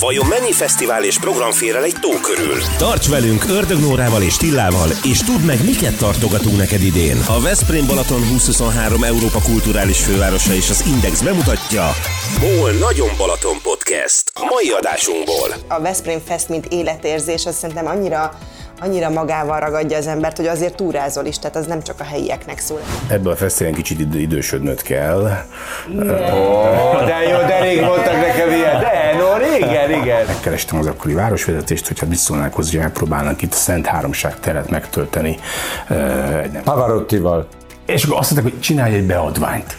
Vajon mennyi fesztivál és program fér el egy tó körül? Tarts velünk Ördög Nórával és Tillával, és tudd meg, miket tartogatunk neked idén. A Veszprém Balaton 2023 Európa kulturális fővárosa és az Index bemutatja. MOL Nagyon Balaton Podcast. A mai adásunkból. A Veszprém Fest, mint életérzés, azt szerintem annyira annyira magával ragadja az embert, hogy azért túrázol is, tehát az nem csak a helyieknek szól. Ebből a fesztiválen kicsit id- idősödnöd kell. Ó, de jó, de rég voltak nekem ilyen. De, régen, igen. Kerestem az akkori városvezetést, hogyha mit szólnák hozzá, hogy megpróbálnak itt a Szent Háromság teret megtölteni. Uh, egy nem. Pavarottival. És akkor azt mondták, hogy csinálj egy beadványt.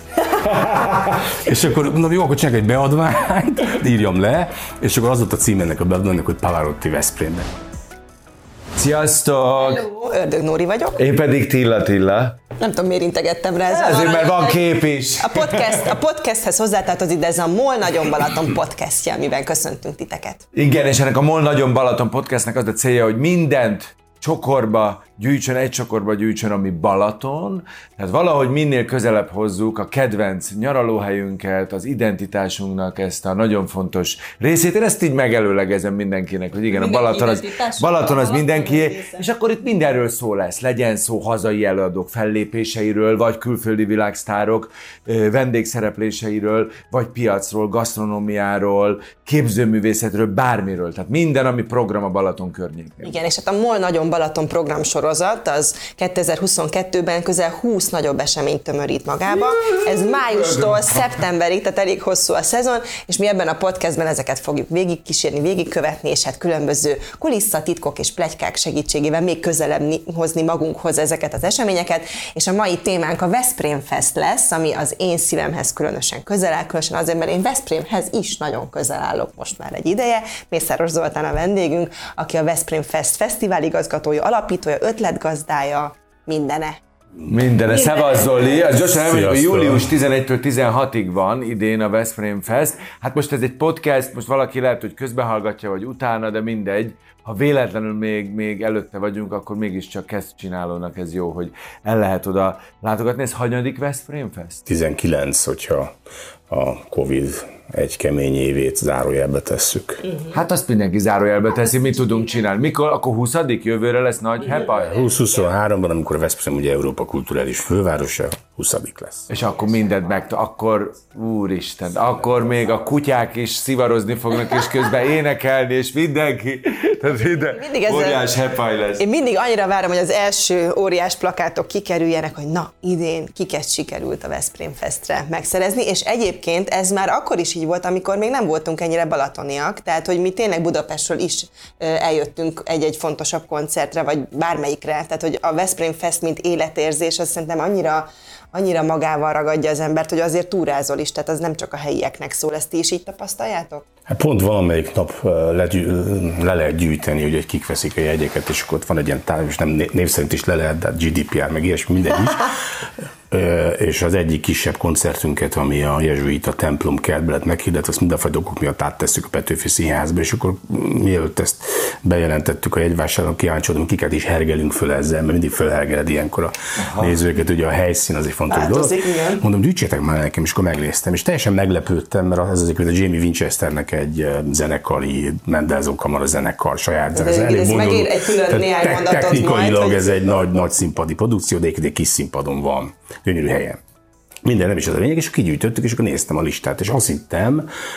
és akkor mondom, jó, akkor csinálj egy beadványt, írjam le, és akkor az volt a cím ennek a beadványnak, hogy Pavarotti Veszprémben. Sziasztok! Ördög Nóri vagyok. Én pedig Tilla Tilla. Nem tudom, miért integettem rá. Ez Ezért, a- mert van kép is. A, podcast, a podcasthez hozzátartozik, de ez a MOL Nagyon Balaton podcastja, amiben köszöntünk titeket. Igen, és ennek a MOL Nagyon Balaton podcastnek az a célja, hogy mindent csokorba gyűjtsön, egy csokorba gyűjtsön, ami Balaton. Tehát valahogy minél közelebb hozzuk a kedvenc nyaralóhelyünket, az identitásunknak ezt a nagyon fontos részét. Én ezt így megelőlegezem mindenkinek, hogy igen, a Mindenki Balaton az, identitása. Balaton az Balaton mindenki, az része. és akkor itt mindenről szó lesz. Legyen szó hazai előadók fellépéseiről, vagy külföldi világsztárok vendégszerepléseiről, vagy piacról, gasztronómiáról, képzőművészetről, bármiről. Tehát minden, ami program a Balaton környékén. Igen, és hát a MOL Nagyon Balaton program sorozat az 2022-ben közel 20 nagyobb eseményt tömörít magába. Ez májustól szeptemberig, tehát elég hosszú a szezon, és mi ebben a podcastben ezeket fogjuk végigkísérni, végigkövetni, és hát különböző kulisszatitkok és plegykák segítségével még közelebb ni- hozni magunkhoz ezeket az eseményeket, és a mai témánk a Veszprém Fest lesz, ami az én szívemhez különösen közel áll, különösen azért, mert én Veszprémhez is nagyon közel állok most már egy ideje. Mészáros Zoltán a vendégünk, aki a Veszprém Fest fesztivál igazgatója, alapítója, ötletgazdája, mindene. Mindenre. Szevasz Zoli! Az gyorsan elmondjuk, hogy július 11-től 16-ig van idén a Veszprém Fest. Hát most ez egy podcast, most valaki lehet, hogy közbehallgatja, vagy utána, de mindegy. Ha véletlenül még, még előtte vagyunk, akkor mégiscsak kezd csinálónak ez jó, hogy el lehet oda látogatni. Ez hanyadik Veszprém Fest? 19, hogyha a Covid egy kemény évét zárójelbe tesszük. Hát azt mindenki zárójelbe teszi, mit tudunk csinálni. Mikor? Akkor 20 Jövőre lesz nagy hepaj? 2023-ban, amikor Veszprém ugye Európa kulturális fővárosa, 20 lesz. És akkor mindent meg, akkor úristen, akkor még a kutyák is szivarozni fognak, és közben énekelni, és mindenki, tehát minden Mindig ezzel- óriás hepaj lesz. Én mindig annyira várom, hogy az első óriás plakátok kikerüljenek, hogy na, idén kiket sikerült a Veszprém Festre megszerezni, és egyébként ez már akkor is így volt, amikor még nem voltunk ennyire balatoniak, tehát hogy mi tényleg Budapestről is eljöttünk egy-egy fontosabb koncertre, vagy bármelyikre, tehát hogy a Veszprém Fest, mint életérzés, az szerintem annyira annyira magával ragadja az embert, hogy azért túrázol is, tehát az nem csak a helyieknek szól. Ezt ti is így tapasztaljátok? Hát pont valamelyik nap ö, le lehet gyűjteni, hogy kik veszik a jegyeket, és akkor ott van egy ilyen táv, és nem né- név szerint is le lehet, de hát GDPR, meg ilyesmi, mindegy is. És az egyik kisebb koncertünket, ami a jezsuita templom kertbe lett meghirdetve, azt mindenfajta okok miatt áttesszük a Petőfi Színházba, és akkor mielőtt ezt bejelentettük a jegyvásárlón, kíváncsi kiket is hergelünk föl ezzel, mert mindig fölhergeled ilyenkor a Aha. nézőket, ugye a helyszín az egy fontos Változik, dolog. igen. Mondom, gyűjtsétek már nekem, és akkor megnéztem, és teljesen meglepődtem, mert ez azért, mint a Jamie Winchesternek egy zenekari, Mendelssohn kamara zenekar, saját ez elég megér bonyolult. egy külön néhány mondatot Technikailag hogy- ez egy nagy, nagy színpadi produkció, de egy kis színpadon van, gyönyörű helyen. Minden nem is az a lényeg, és kigyűjtöttük, és akkor néztem a listát, és azt hittem,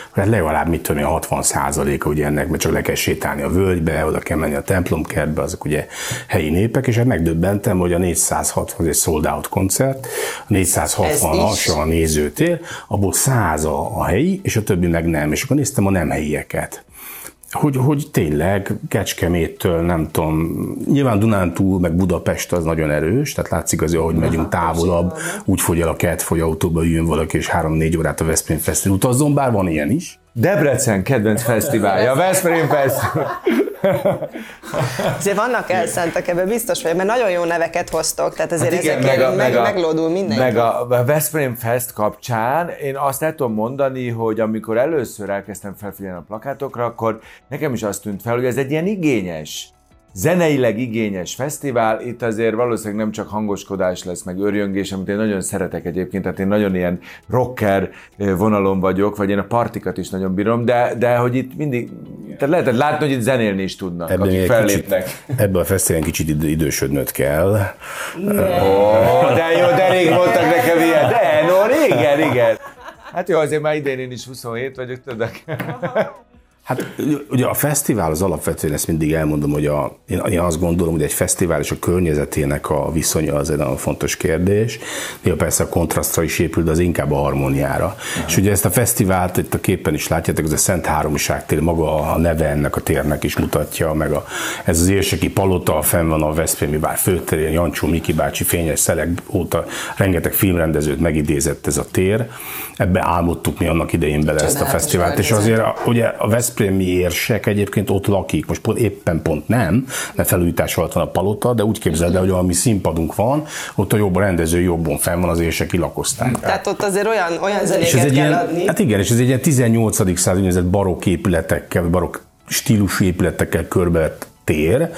hogy hát legalább mit tudom, én, a 60 százaléka ugye ennek, mert csak le kell sétálni a völgybe, oda kell menni a templomkertbe, azok ugye helyi népek, és hát megdöbbentem, hogy a 460, ez egy sold out koncert, a 460-as a nézőtér, abból 100 a, a helyi, és a többi meg nem, és akkor néztem a nem helyieket hogy, hogy tényleg Kecskeméttől, nem tudom, nyilván Dunántúl, meg Budapest az nagyon erős, tehát látszik azért, hogy megyünk távolabb, úgy fogy el a kert, hogy autóba üljön valaki, és három-négy órát a Veszprém Fesztivál utazzon, bár van ilyen is. Debrecen kedvenc fesztiválja, a Veszprém Fesztivál. Azért vannak elszántak ebben, biztos vagyok, mert nagyon jó neveket hoztok, tehát azért hát Igen, ezekért meg, meg, meglódul mindenki. Meg a a Veszprém Fest kapcsán én azt el tudom mondani, hogy amikor először elkezdtem felfigyelni a plakátokra, akkor nekem is azt tűnt fel, hogy ez egy ilyen igényes, zeneileg igényes fesztivál, itt azért valószínűleg nem csak hangoskodás lesz, meg örjöngés, amit én nagyon szeretek egyébként, tehát én nagyon ilyen rocker vonalon vagyok, vagy én a partikat is nagyon bírom, de, de hogy itt mindig Tehát lehetett látni, hogy itt zenélni is tudnak, Ebben akik fellépnek. kicsit, ebben a fesztiválen kicsit idő, idősödnöd kell. Ó, de jó, de rég voltak nekem ilyen. De, no, régen, igen. Hát jó, azért már idén én is 27 vagyok, tudod. Hát ugye a fesztivál az alapvetően, ezt mindig elmondom, hogy a, én, én azt gondolom, hogy egy fesztivál és a környezetének a viszonya az egy nagyon fontos kérdés. Néha persze a kontrasztra is épül, de az inkább a harmóniára. Aha. És ugye ezt a fesztivált itt a képen is látjátok, ez a Szent Háromság tér, maga a neve ennek a térnek is mutatja, meg a, ez az érseki palota, fenn van a Veszprémi bár főterén, Jancsó Miki bácsi fényes szelek óta rengeteg filmrendezőt megidézett ez a tér. Ebbe álmodtuk mi annak idején bele ezt a Csodálatos fesztivált, és azért a, ugye a Veszprémi érsek egyébként ott lakik, most pont, éppen pont nem, mert felújítás alatt van a palota, de úgy képzeld el, hogy ami színpadunk van, ott a jobb rendező jobban fenn van az érseki lakosztály. Tehát ott azért olyan, olyan zenéket kell ilyen, adni. hát igen, és ez egy ilyen 18. század barokk épületekkel, barokk stílusú épületekkel körbe tér,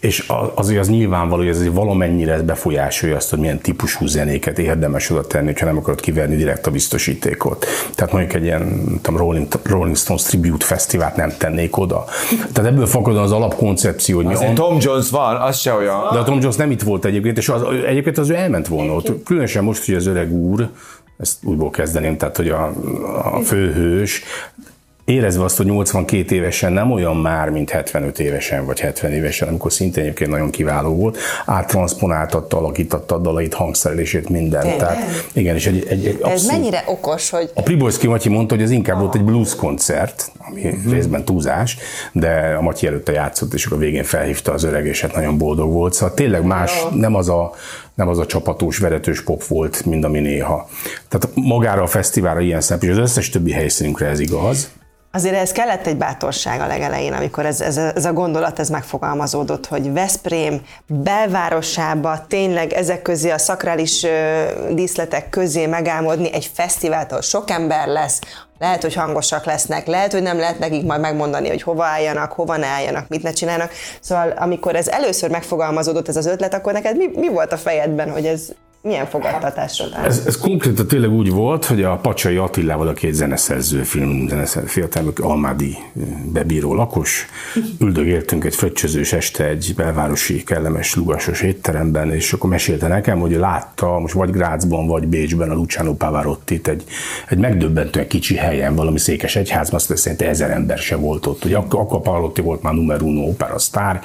és azért az nyilvánvaló, hogy ez egy valamennyire befolyásolja azt, hogy milyen típusú zenéket érdemes oda tenni, ha nem akarod kiverni direkt a biztosítékot. Tehát mondjuk egy ilyen tudom, Rolling, Rolling Stones Tribute Fesztivált nem tennék oda. Tehát ebből fakadóan az alapkoncepció, hogy Azért Tom Jones van, az se olyan. de a Tom Jones nem itt volt egyébként, és az, egyébként az ő elment volna ott. Különösen most, hogy az öreg úr, ezt újból kezdeném, tehát hogy a, a főhős, érezve azt, hogy 82 évesen nem olyan már, mint 75 évesen vagy 70 évesen, amikor szintén egyébként nagyon kiváló volt, áttranszponáltatta, alakította a dalait, hangszerelését, mindent. Tényleg? Tehát, igen, és egy, egy, egy Ez abszolút- mennyire okos, hogy a Pribolszki Matyi mondta, hogy ez inkább volt egy blues koncert, ami Mhm. részben túlzás, de a Matyi előtte játszott, és akkor a végén felhívta az öreg, és hát nagyon boldog volt. Szóval tényleg más, nem az a, nem az a csapatós, veretős pop volt, mint ami néha. Tehát magára a fesztiválra ilyen szempontból, és az összes többi helyszínünkre ez igaz. Azért ez kellett egy bátorság a legelején, amikor ez, ez, ez a gondolat ez megfogalmazódott, hogy Veszprém belvárosába tényleg ezek közé a szakrális díszletek közé megálmodni egy fesztivált, ahol sok ember lesz, lehet, hogy hangosak lesznek, lehet, hogy nem lehet nekik majd megmondani, hogy hova álljanak, hova ne álljanak, mit ne csinálnak. Szóval amikor ez először megfogalmazódott ez az ötlet, akkor neked mi, mi volt a fejedben, hogy ez milyen fogadtatásra talált? Ez, ez konkrétan tényleg úgy volt, hogy a Pacsai Attilával, aki egy zeneszerző, film zeneszerző, fiatal, Almádi eh, bebíró lakos, üldögéltünk egy fröccsözős este egy belvárosi, kellemes, lugasos étteremben, és akkor mesélte nekem, hogy látta, most vagy Grácsban, vagy Bécsben a Luciano Pavarottit egy, egy megdöbbentően kicsi helyen, valami székes egyházban, azt szerint ezer ember se volt ott. Ugye akkor, akkor Pavarotti volt már numero uno opera sztár,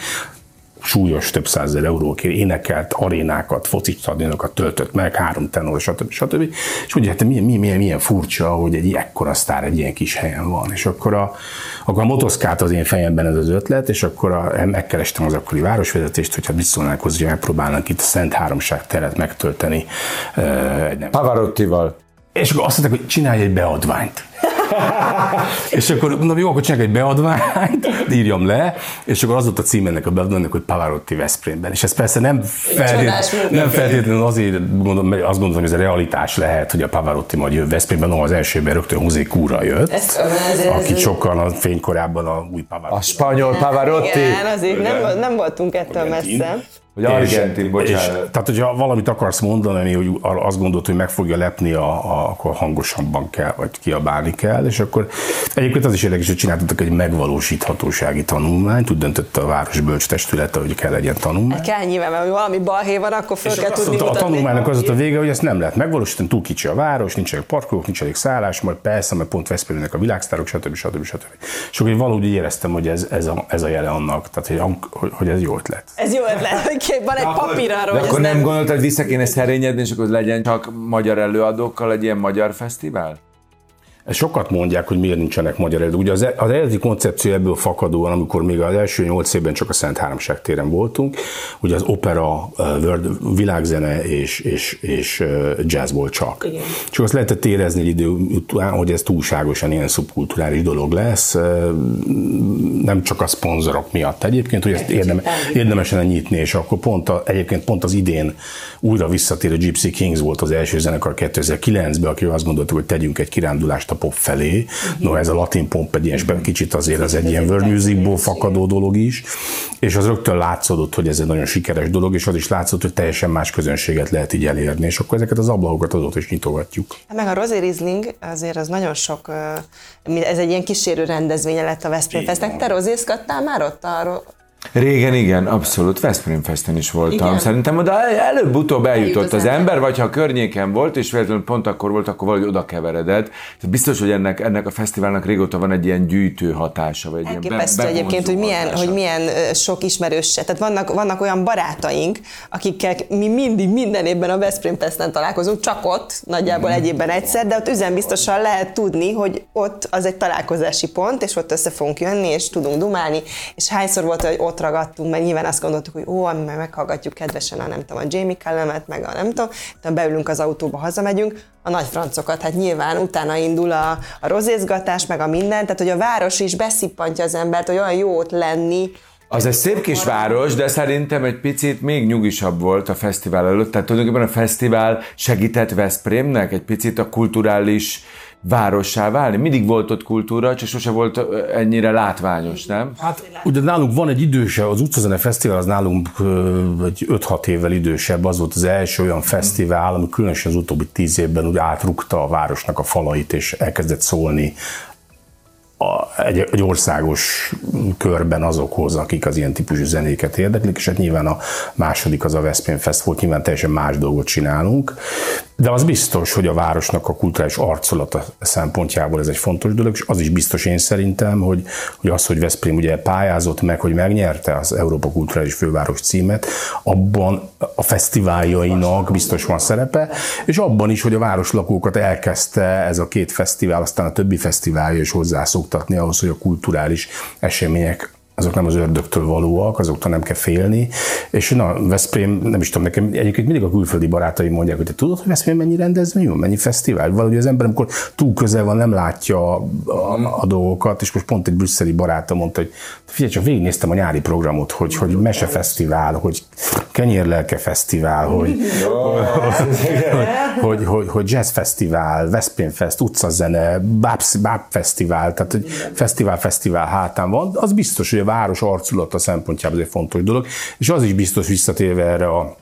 súlyos több százezer eurókért énekelt, arénákat, foci stadionokat töltött meg, három tenor, stb. stb. És ugye, hát milyen, milyen, milyen, furcsa, hogy egy ekkora sztár egy ilyen kis helyen van. És akkor a, akkor a motoszkált az én fejemben ez az ötlet, és akkor a, megkerestem az akkori városvezetést, hogy hát mit szólnák hozzá, hogy megpróbálnak itt a Szent Háromság teret megtölteni. Nem Pavarottival. és akkor azt mondták, hogy csinálj egy beadványt. és akkor mondom, jó, akkor csinálj egy beadványt, írjam le, és akkor az volt a cím ennek a beadványnak, hogy Pavarotti Veszprémben. És ez persze nem, feltét, nem feltétlenül azért gondolom, mert azt gondolom, hogy ez a realitás lehet, hogy a Pavarotti majd jön Veszprémben, no, az elsőben rögtön Hozé Kúra jött, Ez- ez- ez- aki sokkal a fénykorában a új Pavarotti. A spanyol Pavarotti. Igen, azért nem, nem voltunk ettől messze. Vagy argentin, és, bocsánat. tehát, hogyha valamit akarsz mondani, ami hogy azt gondolod, hogy meg fogja lepni, a, a, akkor hangosabban kell, vagy kiabálni kell, és akkor egyébként az is érdekes, hogy csináltatok egy megvalósíthatósági tanulmányt, úgy döntött a város bölcstestülete, hogy kell legyen tanulmány. Kell nyilván, mert ha valami balhé van, akkor föl És kell tudni a tanulmánynak az a vége, hogy ezt nem lehet megvalósítani, túl kicsi a város, nincs elég parkolók, nincs elég szállás, majd persze, mert pont Veszprémnek a világsztárok, stb. stb. stb. És akkor valahogy éreztem, hogy ez, ez, a, ez a jele annak, tehát hogy, hogy, hogy ez jó ötlet. Ez jó ötlet, hogy van egy papír arra, De hogy akkor nem nem... gondoltad, vissza kéne szerényedni, és akkor legyen csak magyar előadókkal egy ilyen magyar fesztivál? Sokat mondják, hogy miért nincsenek magyar előadók. Ugye az, e- az eredeti koncepció ebből fakadóan, amikor még az első nyolc évben csak a Szent Háromság téren voltunk, ugye az opera, world, világzene és, és, és uh, jazzból csak. Igen. Csak azt lehetett érezni egy idő után, hogy ez túlságosan ilyen szubkulturális dolog lesz, nem csak a szponzorok miatt egyébként, hogy ezt érdem, érdemes lenne nyitni, és akkor pont a, egyébként pont az idén újra visszatérő Gypsy Kings volt az első zenekar 2009-ben, aki azt gondoltuk, hogy tegyünk egy kirándulást a pop felé. No, ez a latin pop egy ilyen, kicsit azért az egy ilyen world musicból fakadó dolog is, és az rögtön látszódott, hogy ez egy nagyon sikeres dolog, és az is látszott, hogy teljesen más közönséget lehet így elérni, és akkor ezeket az ablakokat azóta is nyitogatjuk. Meg a Rosé Riesling azért az nagyon sok, ez egy ilyen kísérő rendezvénye lett a Veszprém Festnek. Te rozészkadtál már ott a Régen igen, abszolút. Veszprém Festen is voltam. Igen. Szerintem oda előbb-utóbb eljutott Eljut az, az ember, vagy ha a környéken volt, és véletlenül pont akkor volt, akkor valahogy oda keveredett. Tehát biztos, hogy ennek, ennek a fesztiválnak régóta van egy ilyen gyűjtő hatása, vagy egy Elképesztő ilyen be, egyébként, hogy milyen, hogy milyen sok ismerős. Tehát vannak, vannak olyan barátaink, akikkel mi mindig minden évben a Veszprém Festen találkozunk, csak ott, nagyjából mm. egy évben egyszer, de ott üzenbiztosan lehet tudni, hogy ott az egy találkozási pont, és ott össze fogunk jönni, és tudunk dumálni, és hányszor volt, hogy ott ragadtunk, mert nyilván azt gondoltuk, hogy ó, mi majd meghallgatjuk kedvesen a nem tudom, a Jamie Kellemet, meg a nem tudom, de beülünk az autóba, hazamegyünk, a nagy francokat, hát nyilván utána indul a, a rozézgatás, meg a minden, tehát hogy a város is beszippantja az embert, hogy olyan jó ott lenni, az egy szép kis város, de szerintem egy picit még nyugisabb volt a fesztivál előtt. Tehát tulajdonképpen a fesztivál segített Veszprémnek egy picit a kulturális várossá válni? Mindig volt ott kultúra, csak sose volt ennyire látványos, nem? Hát ugye nálunk van egy idősebb, az Utcazene Fesztivál az nálunk egy 5-6 évvel idősebb, az volt az első olyan fesztivál, ami különösen az utóbbi 10 évben úgy átrukta a városnak a falait, és elkezdett szólni a, egy, egy országos körben azokhoz, akik az ilyen típusú zenéket érdeklik, és hát nyilván a második az a Veszprém Fest volt, nyilván teljesen más dolgot csinálunk, de az biztos, hogy a városnak a kulturális arcolata szempontjából ez egy fontos dolog, és az is biztos én szerintem, hogy, hogy az, hogy Veszprém ugye pályázott meg, hogy megnyerte az Európa Kulturális Főváros címet, abban a fesztiváljainak biztos van szerepe, és abban is, hogy a városlakókat elkezdte ez a két fesztivál, aztán a többi fesztiválja is hozzászoktatni ahhoz, hogy a kulturális események azok nem az ördögtől valóak, azoktól nem kell félni. És na, Veszprém, nem is tudom, nekem egyébként mindig a külföldi barátaim mondják, hogy te tudod, hogy Veszprém mennyi rendezvény van, mennyi fesztivál? Valahogy az ember, amikor túl közel van, nem látja a, a, a dolgokat, és most pont egy brüsszeli barátom mondta, hogy figyelj, csak végignéztem a nyári programot, hogy, hogy mesefesztivál, hogy kenyérlelke fesztivál, hogy, hogy, hogy, hogy jazz fesztivál, Veszprém fest, utcazene, báb, báb fesztivál, tehát hogy fesztivál, fesztivál hátán van, az biztos, hogy a város arculata szempontjából egy fontos dolog, és az is biztos visszatérve erre a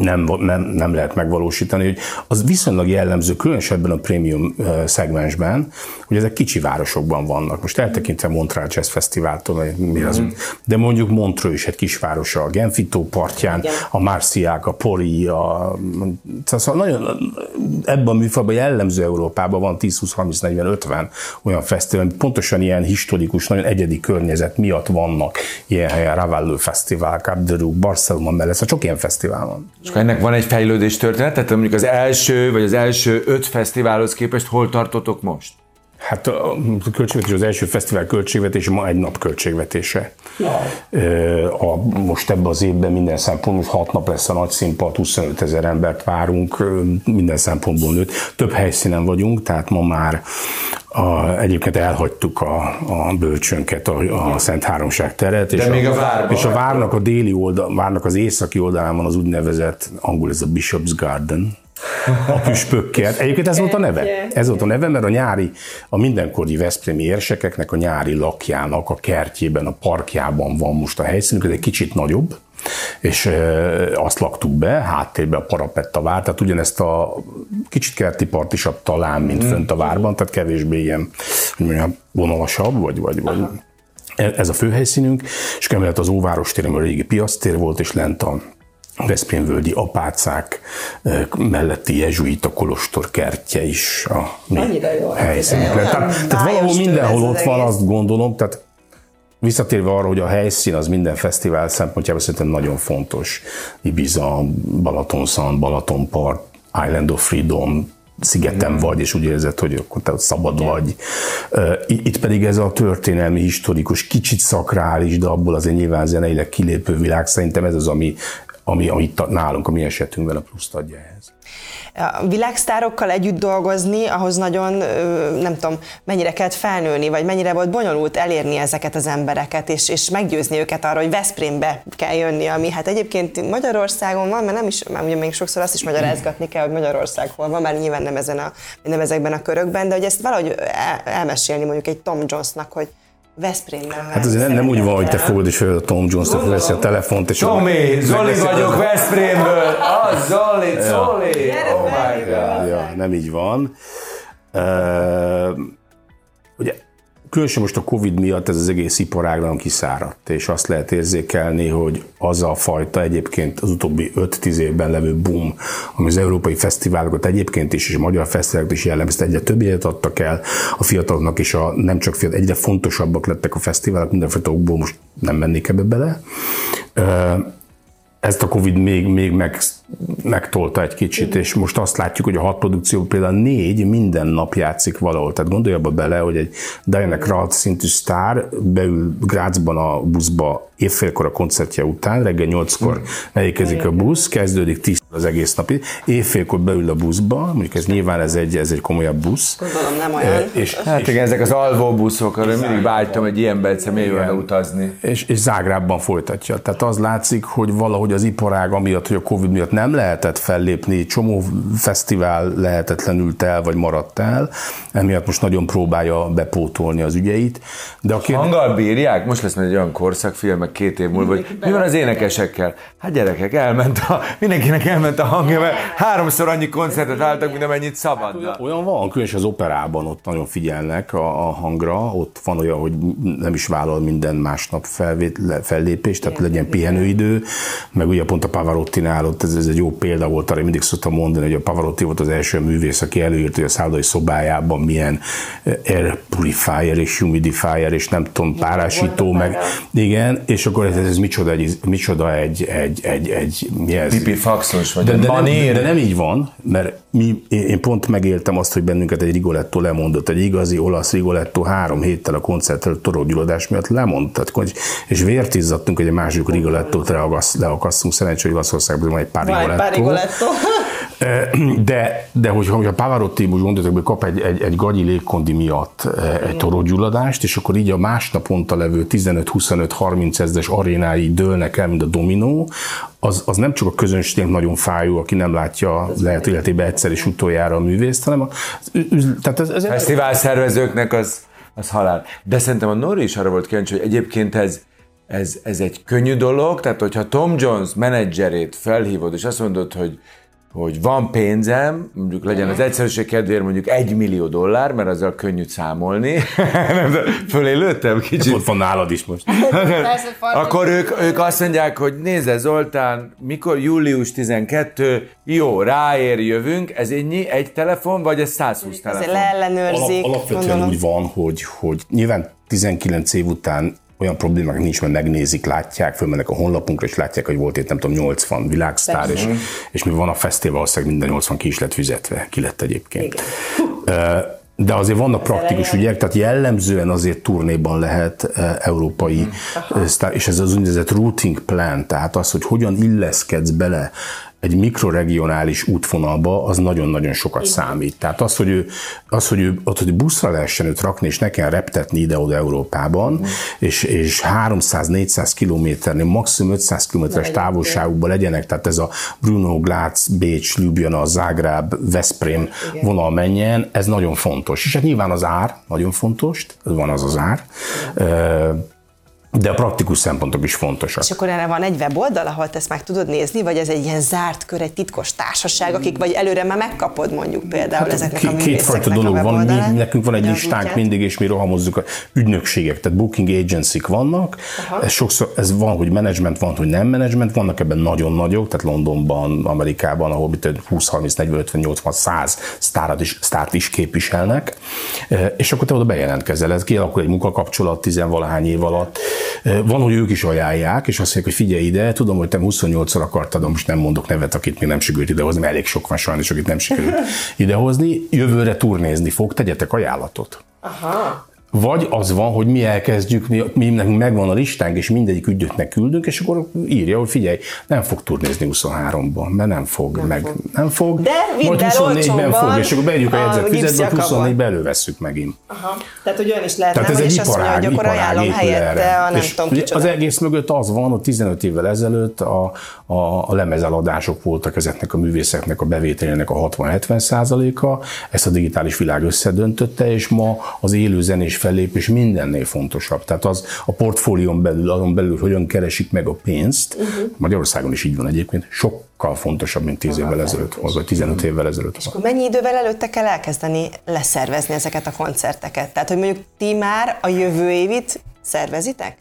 nem, nem, nem lehet megvalósítani, hogy az viszonylag jellemző, különösebben a prémium szegmensben, hogy ezek kicsi városokban vannak. Most eltekintve Montreal Jazz Fesztiváltól, mi az, mm. de mondjuk Montreux is egy kisvárosa, a Genfitó partján, Igen. a Marciák, a Poli, a, szóval nagyon, ebben a műfajban jellemző Európában van 10, 20, 30, 40, 50 olyan fesztivál, pontosan ilyen historikus, nagyon egyedi környezet miatt vannak ilyen helyen, Ravallo Fesztivál, Cap de Roux, Barcelona mellett, szóval sok ilyen fesztivál van. És ennek van egy fejlődés történet, tehát mondjuk az első, vagy az első öt fesztiválhoz képest hol tartotok most? Hát a költségvetés az első fesztivál költségvetése ma egy nap költségvetése. A, most ebben az évben minden szempontból hat nap lesz a nagy színpad, 25 ezer embert várunk, minden szempontból nőtt. Több helyszínen vagyunk, tehát ma már a, egyébként elhagytuk a, a bölcsönket, a, a Szent Háromság teret, és, még a, a várban. és a várnak a déli oldal, várnak az északi oldalán van az úgynevezett, angol ez a Bishop's Garden, a püspökkert. Egyébként ez volt a neve. Ez volt a neve, mert a nyári, a mindenkori Veszprémi érsekeknek a nyári lakjának a kertjében, a parkjában van most a helyszínük, ez egy kicsit nagyobb, és azt laktuk be, háttérbe a parapetta vár, tehát ugyanezt a kicsit kerti partisabb talán, mint fönt a várban, tehát kevésbé ilyen, hogy mondjam, vonalasabb, vagy, vagy, vagy ez a főhelyszínünk, és emellett az Óváros tér, a régi piasztér volt, és lent a Veszprémvölgyi apácák melletti jezsuita kolostor kertje is a mi helyszínünkre. Tehát, tehát valahol mindenhol ott van, azt gondolom, tehát Visszatérve arra, hogy a helyszín az minden fesztivál szempontjából szerintem nagyon fontos. Ibiza, Balatonszand, Balatonpart, Island of Freedom, szigeten vagy, és úgy érzed, hogy akkor te szabad vagy. Itt pedig ez a történelmi, historikus, kicsit szakrális, de abból azért nyilván zeneileg kilépő világ, szerintem ez az, ami ami, ami nálunk, a mi esetünkben a pluszt adja ehhez. A világsztárokkal együtt dolgozni, ahhoz nagyon, nem tudom, mennyire kellett felnőni, vagy mennyire volt bonyolult elérni ezeket az embereket, és, és meggyőzni őket arra, hogy Veszprémbe kell jönni, ami hát egyébként Magyarországon van, mert nem is, mert ugye még sokszor azt is magyarázgatni kell, hogy Magyarország hol van, mert nyilván nem, ezen a, nem ezekben a körökben, de hogy ezt valahogy el, elmesélni mondjuk egy Tom Jonesnak, hogy Veszprémben Hát azért nem, nem úgy van, hogy te fogod és a Tom Jones-t, veszi a telefont, és... Tomi, Zoli vagyok Veszprémből! Az Zoli, Zoli! Oh my God! Ja, nem így van. Uh, ugye Különösen most a Covid miatt ez az egész iparágban kiszáradt, és azt lehet érzékelni, hogy az a fajta egyébként az utóbbi 5-10 évben levő boom, ami az európai fesztiválokat egyébként is, és a magyar fesztiválokat is jellemezte, egyre több adtak el. A fiataloknak, és a nem csak fiatal, egyre fontosabbak lettek a fesztiválok, mindenféle most nem mennék ebbe bele. Ezt a Covid még, még meg, megtolta egy kicsit, és most azt látjuk, hogy a hat produkció például négy minden nap játszik valahol. Tehát gondolj abba bele, hogy egy Diana Kralt szintű sztár beül Grácsban a buszba évfélkor a koncertje után, reggel nyolckor megérkezik a busz, kezdődik tíz az egész napi, évfélkor beül a buszba, mondjuk ez nyilván ez egy, ez egy komolyabb busz. Gondolom nem olyan. És, hát és, igen, ezek az alvó buszok, arra mindig vágytam egy ilyenbe egyszer mélyülne utazni. És, és Zágrábban folytatja. Tehát az látszik, hogy valahogy az iparág, amiatt, hogy a Covid miatt nem lehetett fellépni, csomó fesztivál lehetetlenült el, vagy maradt el, emiatt most nagyon próbálja bepótolni az ügyeit. De a kérdés... Hanggal bírják? Most lesz egy olyan korszakfilm, két év múlva, hogy mi van az énekesekkel? Hát gyerekek, elment a, mindenkinek elment a hangja, mert háromszor annyi koncertet álltak, mint amennyit szabadna. Hát olyan van, különösen az operában ott nagyon figyelnek a, a hangra, ott van olyan, hogy nem is vállal minden másnap felvét, fellépést, tehát legyen pihenőidő, meg ugye pont a Pavarotti-nál ott ez, ez egy jó példa volt, arra mindig szoktam mondani, hogy a Pavarotti volt az első művész, aki előírt, hogy a szállodai szobájában milyen eh, air purifier és humidifier és nem tudom, párásító, meg igen, és akkor ez, ez micsoda egy, micsoda egy, egy, egy, egy mi ez? Pipi faxos, vagy de, de, nem, de nem így van, mert mi, én pont megéltem azt, hogy bennünket egy Rigoletto lemondott, egy igazi olasz Rigoletto három héttel a koncerttel torokgyulladás miatt lemondott, és vért izzadtunk, hogy egy másik Rigolettót leakasszunk, szerencsé, hogy Olaszországban van egy pár Rigoletto. De, de hogyha, hogyha Pavarotti most gondoltak, hogy kap egy, egy, egy gagyi légkondi miatt egy torokgyulladást, és akkor így a másnaponta levő 15-25-30 ezres arénái dőlnek el, mint a dominó, az, az nem csak a közönségnek nagyon fájó, aki nem látja lehet életében egyszer és utoljára a művészt, hanem a, tehát ez, ez Fesztivál szervezőknek az, az halál. De szerintem a Nori is arra volt kíváncsi, hogy egyébként ez, ez, ez egy könnyű dolog, tehát hogyha Tom Jones menedzserét felhívod, és azt mondod, hogy hogy van pénzem, mondjuk legyen az egyszerűség kedvéért mondjuk egy millió dollár, mert azzal könnyű számolni. Fölé lőttem kicsit. Ott van nálad is most. Akkor ők, ők azt mondják, hogy nézze Zoltán, mikor július 12, jó, ráér, jövünk, ez ennyi, egy telefon, vagy ez 120 telefon? Ezért leellenőrzik. Alap, alapvetően gondolom. úgy van, hogy, hogy nyilván 19 év után olyan problémák nincs, mert megnézik, látják, fölmennek a honlapunkra, és látják, hogy volt itt nem tudom 80 világsztár, és, és mi van a fesztivál, valószínűleg minden 80 ki is lett fizetve, ki lett egyébként. Igen. De azért vannak praktikus ügyek, tehát jellemzően azért turnéban lehet európai, Aha. és ez az úgynevezett routing plan, tehát az, hogy hogyan illeszkedsz bele egy mikroregionális útvonalba az nagyon-nagyon sokat Igen. számít. Tehát az, hogy ő, az, hogy ő, ott, hogy buszra lehessen őt rakni, és ne kell reptetni ide-oda Európában, mm. és, és 300-400 kilométernél, maximum 500 kilométeres távolságukban legyenek, tehát ez a Bruno, Glatz, Bécs, Ljubljana, Zágráb, Veszprém Igen. vonal menjen, ez nagyon fontos. És hát nyilván az ár nagyon fontos, van az az ár. Igen de a praktikus szempontok is fontosak. És akkor erre van egy weboldal, ahol ezt meg tudod nézni, vagy ez egy ilyen zárt kör, egy titkos társaság, akik vagy előre már megkapod mondjuk például hát ezeknek a Kétfajta dolog van, mi, nekünk van egy listánk mindig, és mi rohamozzuk a ügynökségek, tehát booking agency vannak, ez sokszor ez van, hogy menedzsment van, hogy nem menedzsment, vannak ebben nagyon nagyok, tehát Londonban, Amerikában, ahol 20, 30, 40, 50, 80, 100 sztárat is, sztárt is képviselnek, és akkor te oda bejelentkezel, ez kialakul egy munkakapcsolat tizenvalahány év alatt, van, hogy ők is ajánlják, és azt mondják, hogy figyelj ide, tudom, hogy te 28-szor akartad, most nem mondok nevet, akit még nem sikerült idehozni, mert elég sok van sajnos, akit nem sikerült idehozni. Jövőre turnézni fog, tegyetek ajánlatot. Aha. Vagy az van, hogy mi elkezdjük, mi, mi nekünk megvan a listánk, és mindegyik ügyötnek küldünk, és akkor írja, hogy figyelj, nem fog turnézni 23-ban, mert nem fog, nem meg fog. nem fog. De majd 24-ben fog, és akkor bejegyük a a jegyzet fizetbe, gipsziakabban. 24-ben elővesszük megint. Aha. Tehát, hogy olyan is lehet, Tehát nem? ez egy és azt mondja, iparág, hogy akkor iparág ajánlom helyette erre. a nem És tudom kicsoda. Az egész mögött az van, hogy 15 évvel ezelőtt a, a, a lemezeladások voltak ezeknek a művészeknek a bevételének a 60-70 százaléka, ezt a digitális világ összedöntötte, és ma az élő zenés fellépés mindennél fontosabb. Tehát az a portfólión belül, azon belül hogyan keresik meg a pénzt, uh-huh. Magyarországon is így van egyébként, sokkal fontosabb, mint 10 évvel ezelőtt, vagy 15 évvel ezelőtt. És akkor mennyi idővel előtte kell elkezdeni leszervezni ezeket a koncerteket? Tehát, hogy mondjuk ti már a jövő évit szervezitek?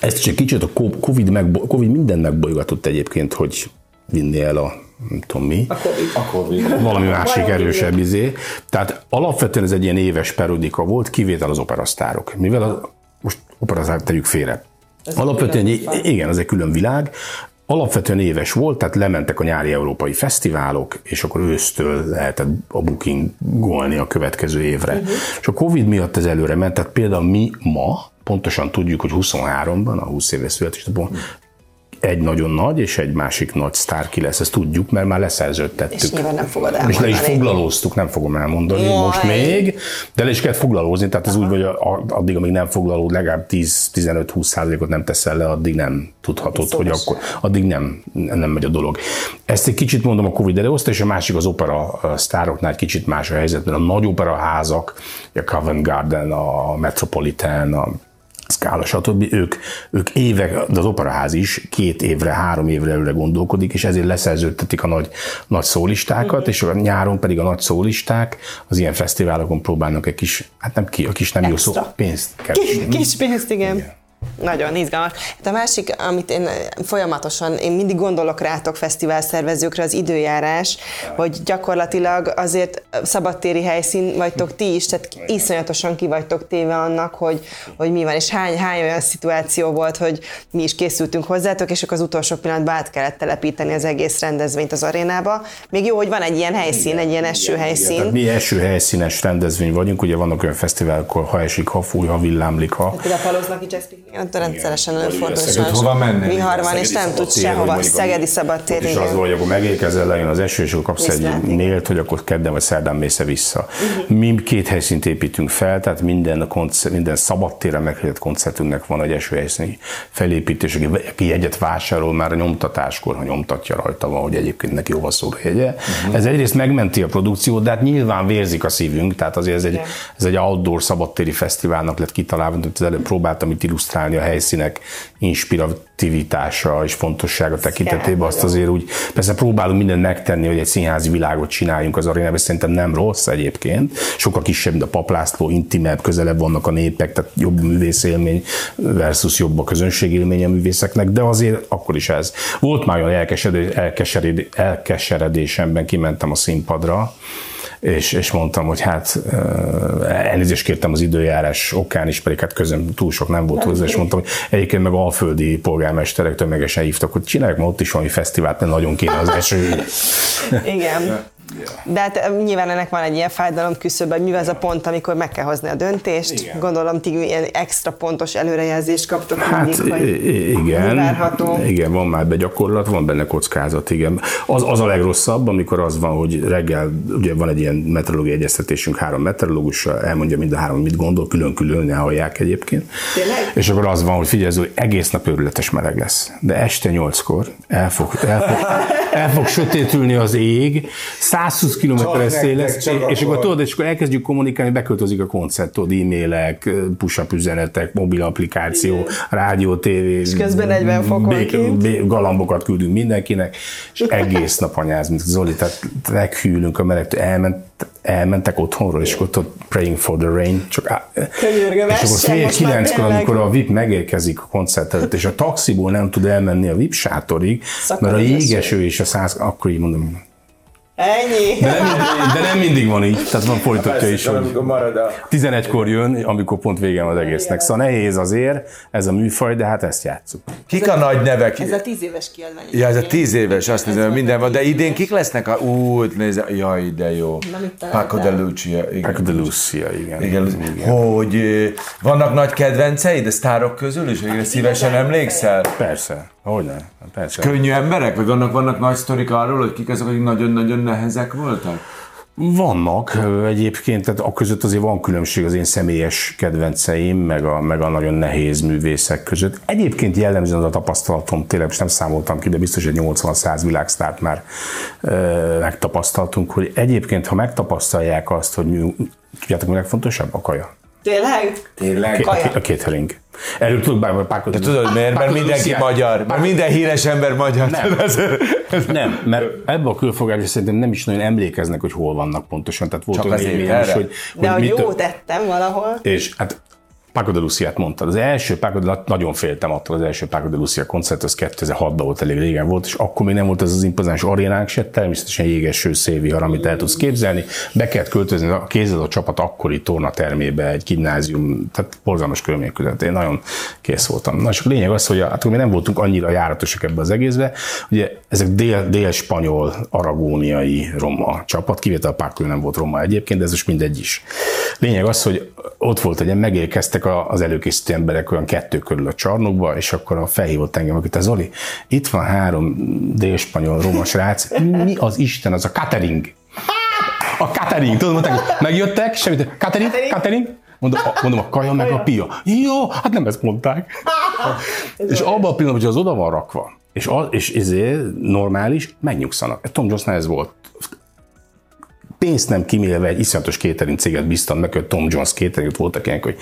Ezt csak kicsit a Covid, meg, Covid minden megbolygatott egyébként, hogy vinni el a nem tudom mi, valami másik erősebb izé. Tehát alapvetően ez egy ilyen éves periódika volt, kivétel az operasztárok. Mivel a, most operasztárok tegyük félre. alapvetően, igen, ez egy külön világ. Alapvetően éves volt, tehát lementek a nyári európai fesztiválok, és akkor ősztől lehetett a bookingolni a következő évre. Uh-huh. És a Covid miatt ez előre ment, tehát például mi ma pontosan tudjuk, hogy 23-ban, a 20 éves születésnapon egy nagyon nagy és egy másik nagy sztár ki lesz, ezt tudjuk, mert már leszerződtettük. És nyilván nem fogod És elmondani. le is foglalóztuk, nem fogom elmondani Jaj. most még, de le is kell foglalózni, tehát ez úgy, hogy addig, amíg nem foglalód, legalább 10-15-20 százalékot nem teszel le, addig nem tudhatod, hogy akkor, addig nem, nem megy a dolog. Ezt egy kicsit mondom a Covid előhozta, és a másik az opera sztároknál egy kicsit más a helyzet, mert a nagy operaházak, a Covent Garden, a Metropolitan, a Scala, stb. Ők, ők évek, de az operaház is két évre, három évre előre gondolkodik, és ezért leszerződtetik a nagy, nagy szólistákat, és a nyáron pedig a nagy szólisták az ilyen fesztiválokon próbálnak egy kis, hát nem ki, a kis nem jó szó, Extra. pénzt Kis, keresni. kis pénzt, igen. igen. Nagyon izgalmas. Hát a másik, amit én folyamatosan, én mindig gondolok rátok fesztivál szervezőkre, az időjárás, hogy gyakorlatilag azért szabadtéri helyszín vagytok ti is, tehát iszonyatosan ki vagytok téve annak, hogy, hogy mi van, és hány, hány olyan szituáció volt, hogy mi is készültünk hozzátok, és akkor az utolsó pillanatban át kellett telepíteni az egész rendezvényt az arénába. Még jó, hogy van egy ilyen helyszín, egy ilyen esőhelyszín. Tehát mi első helyszínes rendezvény vagyunk, ugye vannak olyan fesztiválok, ha esik, ha fúj, ha villámlik, ha a Paloznak így ott rendszeresen előfordul. Hova? Vihar van, és nem tudsz sehova. Szegedi szabadtér, ott is az igen. hogy akkor megérkezel, lejön az eső, és akkor kapsz egy igen. mélt, hogy akkor kedden vagy szerdán mész vissza. Mi két helyszínt építünk fel, tehát minden, a koncert, minden szabadtéren meghirdett koncertünknek van egy esőhelyszíni felépítés, aki, jegyet vásárol már a nyomtatáskor, ha nyomtatja rajta van, hogy egyébként neki jóval szól a jegye. Ez egyrészt megmenti a produkciót, de hát nyilván vérzik a szívünk, tehát azért ez egy, ez egy outdoor szabadtéri fesztiválnak lett kitalálva, tehát az előbb próbáltam itt illusztrálni a helyszínek inspirativitása és fontossága tekintetében, azt azért úgy, persze próbálunk mindent megtenni, hogy egy színházi világot csináljunk az arénában, szerintem nem rossz egyébként, sokkal kisebb, mint a paplászló, intimebb, közelebb vannak a népek, tehát jobb művészélmény versus jobb a közönségélmény a művészeknek, de azért akkor is ez. Volt már olyan elkeseredés, elkeseredés, elkeseredésemben, kimentem a színpadra, és, és mondtam, hogy hát uh, elnézést kértem az időjárás okán is, pedig hát közöm túl sok nem volt hozzá, és mondtam, hogy egyébként meg alföldi polgármesterek tömegesen hívtak, hogy csinálják ma ott is valami fesztivált, mert nagyon kéne az eső. Igen. De hát nyilván ennek van egy ilyen fájdalom küszöb, hogy mi az a pont, amikor meg kell hozni a döntést. Igen. Gondolom, ti ilyen extra pontos előrejelzést kaptok Hát mindig, hogy igen, várható. igen, van már begyakorlat, van benne kockázat, igen. Az, az a legrosszabb, amikor az van, hogy reggel, ugye van egy ilyen meteorológiai egyeztetésünk három meteorológussal, elmondja mind a három, mit gondol, külön-külön, ne hallják egyébként. Tényleg? És akkor az van, hogy figyelj, hogy egész nap őrületes meleg lesz. De este nyolckor el fog, el fog, el fog sötétülni az ég, 120 km szél lesz, nektek, csak és akkor tudod, és akkor elkezdjük kommunikálni, beköltözik a koncert, tudod, e-mailek, push-up üzenetek, mobil applikáció, rádió, tévé. És közben 40 fokon kint. galambokat küldünk mindenkinek, és egész nap anyáz, mint Zoli, tehát meghűlünk a melegtől, elment, elmentek otthonról, és akkor tudod, praying for the rain, csak á- Könyörgöm, és akkor fél kilenckor, amikor a VIP megérkezik a koncert előtt, és a taxiból nem tud elmenni a VIP sátorig, mert a Szakad jégeső és a száz, akkor így mondom, Ennyi. De nem, de nem mindig van így, tehát van folytatja is, hogy marad a... 11-kor jön, amikor pont vége van az egésznek. Szóval nehéz azért ez a műfaj, de hát ezt játszuk. Kik a nagy nevek? Ez a tíz éves kiadvány. Ja, ez a tíz éves, azt nézem, minden van, de idén kik lesznek? A... Ú, nézze, jaj, de jó. Paco de Lucia, igen. Paco de Lucia, igen. Igen, hogy ö, vannak nagy kedvenceid a sztárok közül is, akire szívesen emlékszel? Persze, hogyne, persze. Könnyű emberek? Vagy vannak, vannak nagy sztorik arról, hogy kik azok, akik nagyon-nagyon nehezek voltak? Vannak egyébként, tehát a között azért van különbség az én személyes kedvenceim, meg a, meg a nagyon nehéz művészek között. Egyébként jellemzően az a tapasztalatom, tényleg most nem számoltam ki, de biztos, hogy 80-100 világsztárt már ö, megtapasztaltunk, hogy egyébként, ha megtapasztalják azt, hogy mi, tudjátok, mi a legfontosabb? A kaja. Tényleg? Tényleg? A, a catering. Erről tudok bár, Pákot. De tudod miért? Mert mindenki magyar. Mert minden híres ember magyar. Nem. Nem, mert ebbe a külfogásba szerintem nem is nagyon emlékeznek, hogy hol vannak pontosan. Tehát volt Csak olyan élményem is, erre? hogy, De hogy mit jó tettem valahol. És hát Paco de Luciát mondtad. Az első Paco de nagyon féltem attól az első Paco de Lucia koncert, az 2006-ban volt, elég régen volt, és akkor még nem volt ez az impozáns arénánk se, természetesen jégeső szélvihar, amit el tudsz képzelni. Be kellett költözni a kézzel a csapat akkori tornatermébe, egy gimnázium, tehát borzalmas körülmények között. Én nagyon kész voltam. Na, és a lényeg az, hogy hát akkor mi nem voltunk annyira járatosak ebbe az egészbe. Ugye ezek dél, dél-spanyol, aragóniai roma csapat, kivétel a Paco nem volt roma egyébként, de ez most mindegy is. Lényeg az, hogy ott volt, hogy megérkeztek a- az előkészítő emberek olyan kettő körül a csarnokba, és akkor a felhívott engem, hogy te Zoli, itt van három dél-spanyol roma srác, mi az Isten, az a catering. A catering, tudod, mondták, hogy megjöttek, semmit, catering, catering, Mondom, a, mondom, a kaja meg a pia. Jó, hát nem ezt mondták. és abban a pillanatban, hogy az oda van rakva, és, az, és ezért normális, megnyugszanak. Tom Jonesnál ez volt pénzt nem kimélve egy iszonyatos catering céget bíztam meg, hogy Tom Jones catering, ott voltak ilyenek, hogy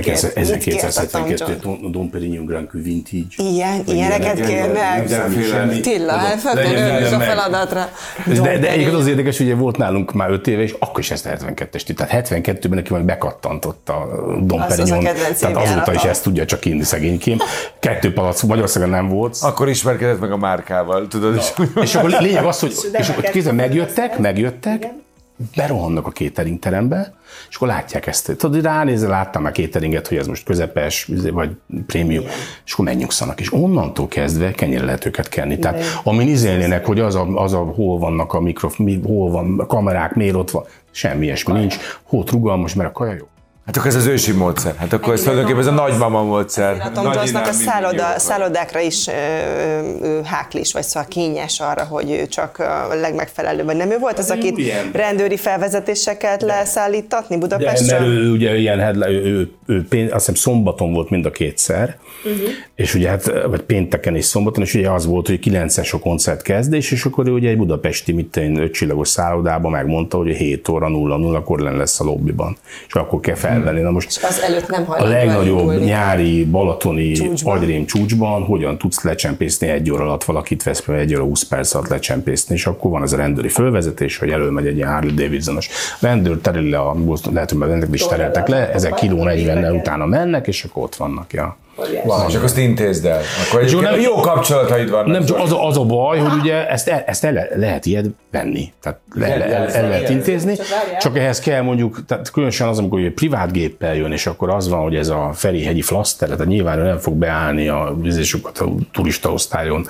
kért? Mit kért a Tom 1272 Tom- Dom Perignon Grand Cru Vintage. Ilyen, ilyeneket ilyenek. kérnek? Tilla, hát minden a feladatra. De, de egyébként az érdekes, hogy volt nálunk már 5 éve, és akkor is ezt a 72-es, tehát 72-ben neki majd bekattantott a Dom Perignon, tehát azóta is ezt tudja csak inni szegénykém. Kettő palac Magyarországon nem volt. Akkor ismerkedett meg a márkával, tudod? És akkor lényeg az, hogy és akkor megjöttek, megjöttek, berohannak a catering terembe, és akkor látják ezt. Tudod, hogy ránézel, láttam már cateringet, hogy ez most közepes, vagy prémium, és akkor megnyugszanak. És onnantól kezdve kenyére lehet őket kenni. Tehát amin izélnének, hogy az a, az a hol vannak a mikrofon, mi, hol van a kamerák, miért ott van, semmi ilyesmi nincs. Hót rugalmas, mert a kaja jó. Hát akkor ez az ősi módszer. Hát akkor ez tulajdonképpen ez a nagymama módszer. A Tom Nagy Jonesnak a szálloda, szállodákra is ö, ö, háklis, vagy szóval kényes arra, hogy ő csak a legmegfelelőbb, vagy nem ő volt az, akit ilyen. rendőri felvezetéssel kellett leszállítatni De, Budapestről? mert ő ugye ilyen headline, ő, ő, ő pén, azt hiszem szombaton volt mind a kétszer, uh-huh. és ugye hát, vagy pénteken és szombaton, és ugye az volt, hogy 9-es a koncert kezdés, és akkor ő ugye egy budapesti, mit tenni, ötcsillagos szállodában megmondta, hogy 7 óra 0 akkor len lesz a lobbiban, és akkor kell felvenni. Na most Az előtt nem a legnagyobb elindulni. nyári balatoni Csúcsban. agyrém csúcsban hogyan tudsz lecsempészni egy óra alatt valakit vesz egy óra 20 perc alatt lecsempészni, és akkor van ez a rendőri fölvezetés, hogy előmegy egy ilyen Harley Davidsonos rendőr, tereli le, a, lehet, hogy már is tereltek le, ezek kiló 40 utána mennek, és akkor ott vannak. Ja. Wow, és akkor azt intézd el. Akkor egyébként nem- jó kapcsolataid vannak. Nem csak az a, az a baj, hogy ugye ezt, el, ezt el, le- lehet ilyet venni, tehát le, le, el, el lehet intézni, csak ehhez kell mondjuk, tehát különösen az, amikor ugye privát géppel jön, és akkor az van, hogy ez a Ferihegyi flaszter, tehát nyilván ő nem fog beállni a vizésokat a turista osztályon,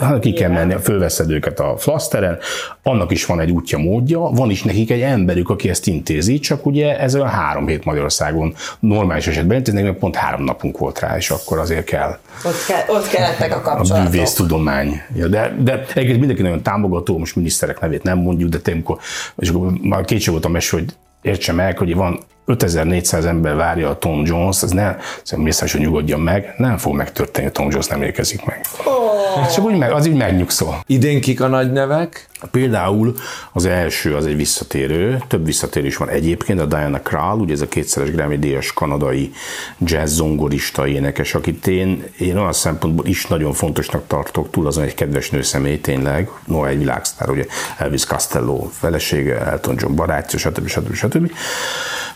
hanem ki kell menni, fölveszed őket a flaszteren, annak is van egy útja, módja, van is nekik egy emberük, aki ezt intézi, csak ugye ez olyan három hét Magyarországon normális esetben intéznek, meg pont három napunk volt rá, és akkor azért kell Ott, kell, ott kellettek a a kapcsolatok. bűvésztudomány. Ja, de, de egyébként mindenki nagyon támogató, most miniszterek nevét nem mondjuk, de tényleg, amikor, és akkor már kétség volt a mes, hogy értse meg, hogy van 5400 ember várja a Tom Jones, ez ne, szóval Mészáros, hogy nyugodjon meg, nem fog megtörténni, Tom Jones nem érkezik meg. Oh. Csak úgy meg, az így megnyugszol. Idén kik a nagy nevek? Például az első az egy visszatérő, több visszatérő is van egyébként, a Diana Krall, ugye ez a kétszeres Grammy díjas kanadai jazz zongorista énekes, akit én, én olyan szempontból is nagyon fontosnak tartok, túl azon egy kedves nő személy tényleg, no egy világsztár, ugye Elvis Costello felesége, Elton John barátja, stb. stb. stb.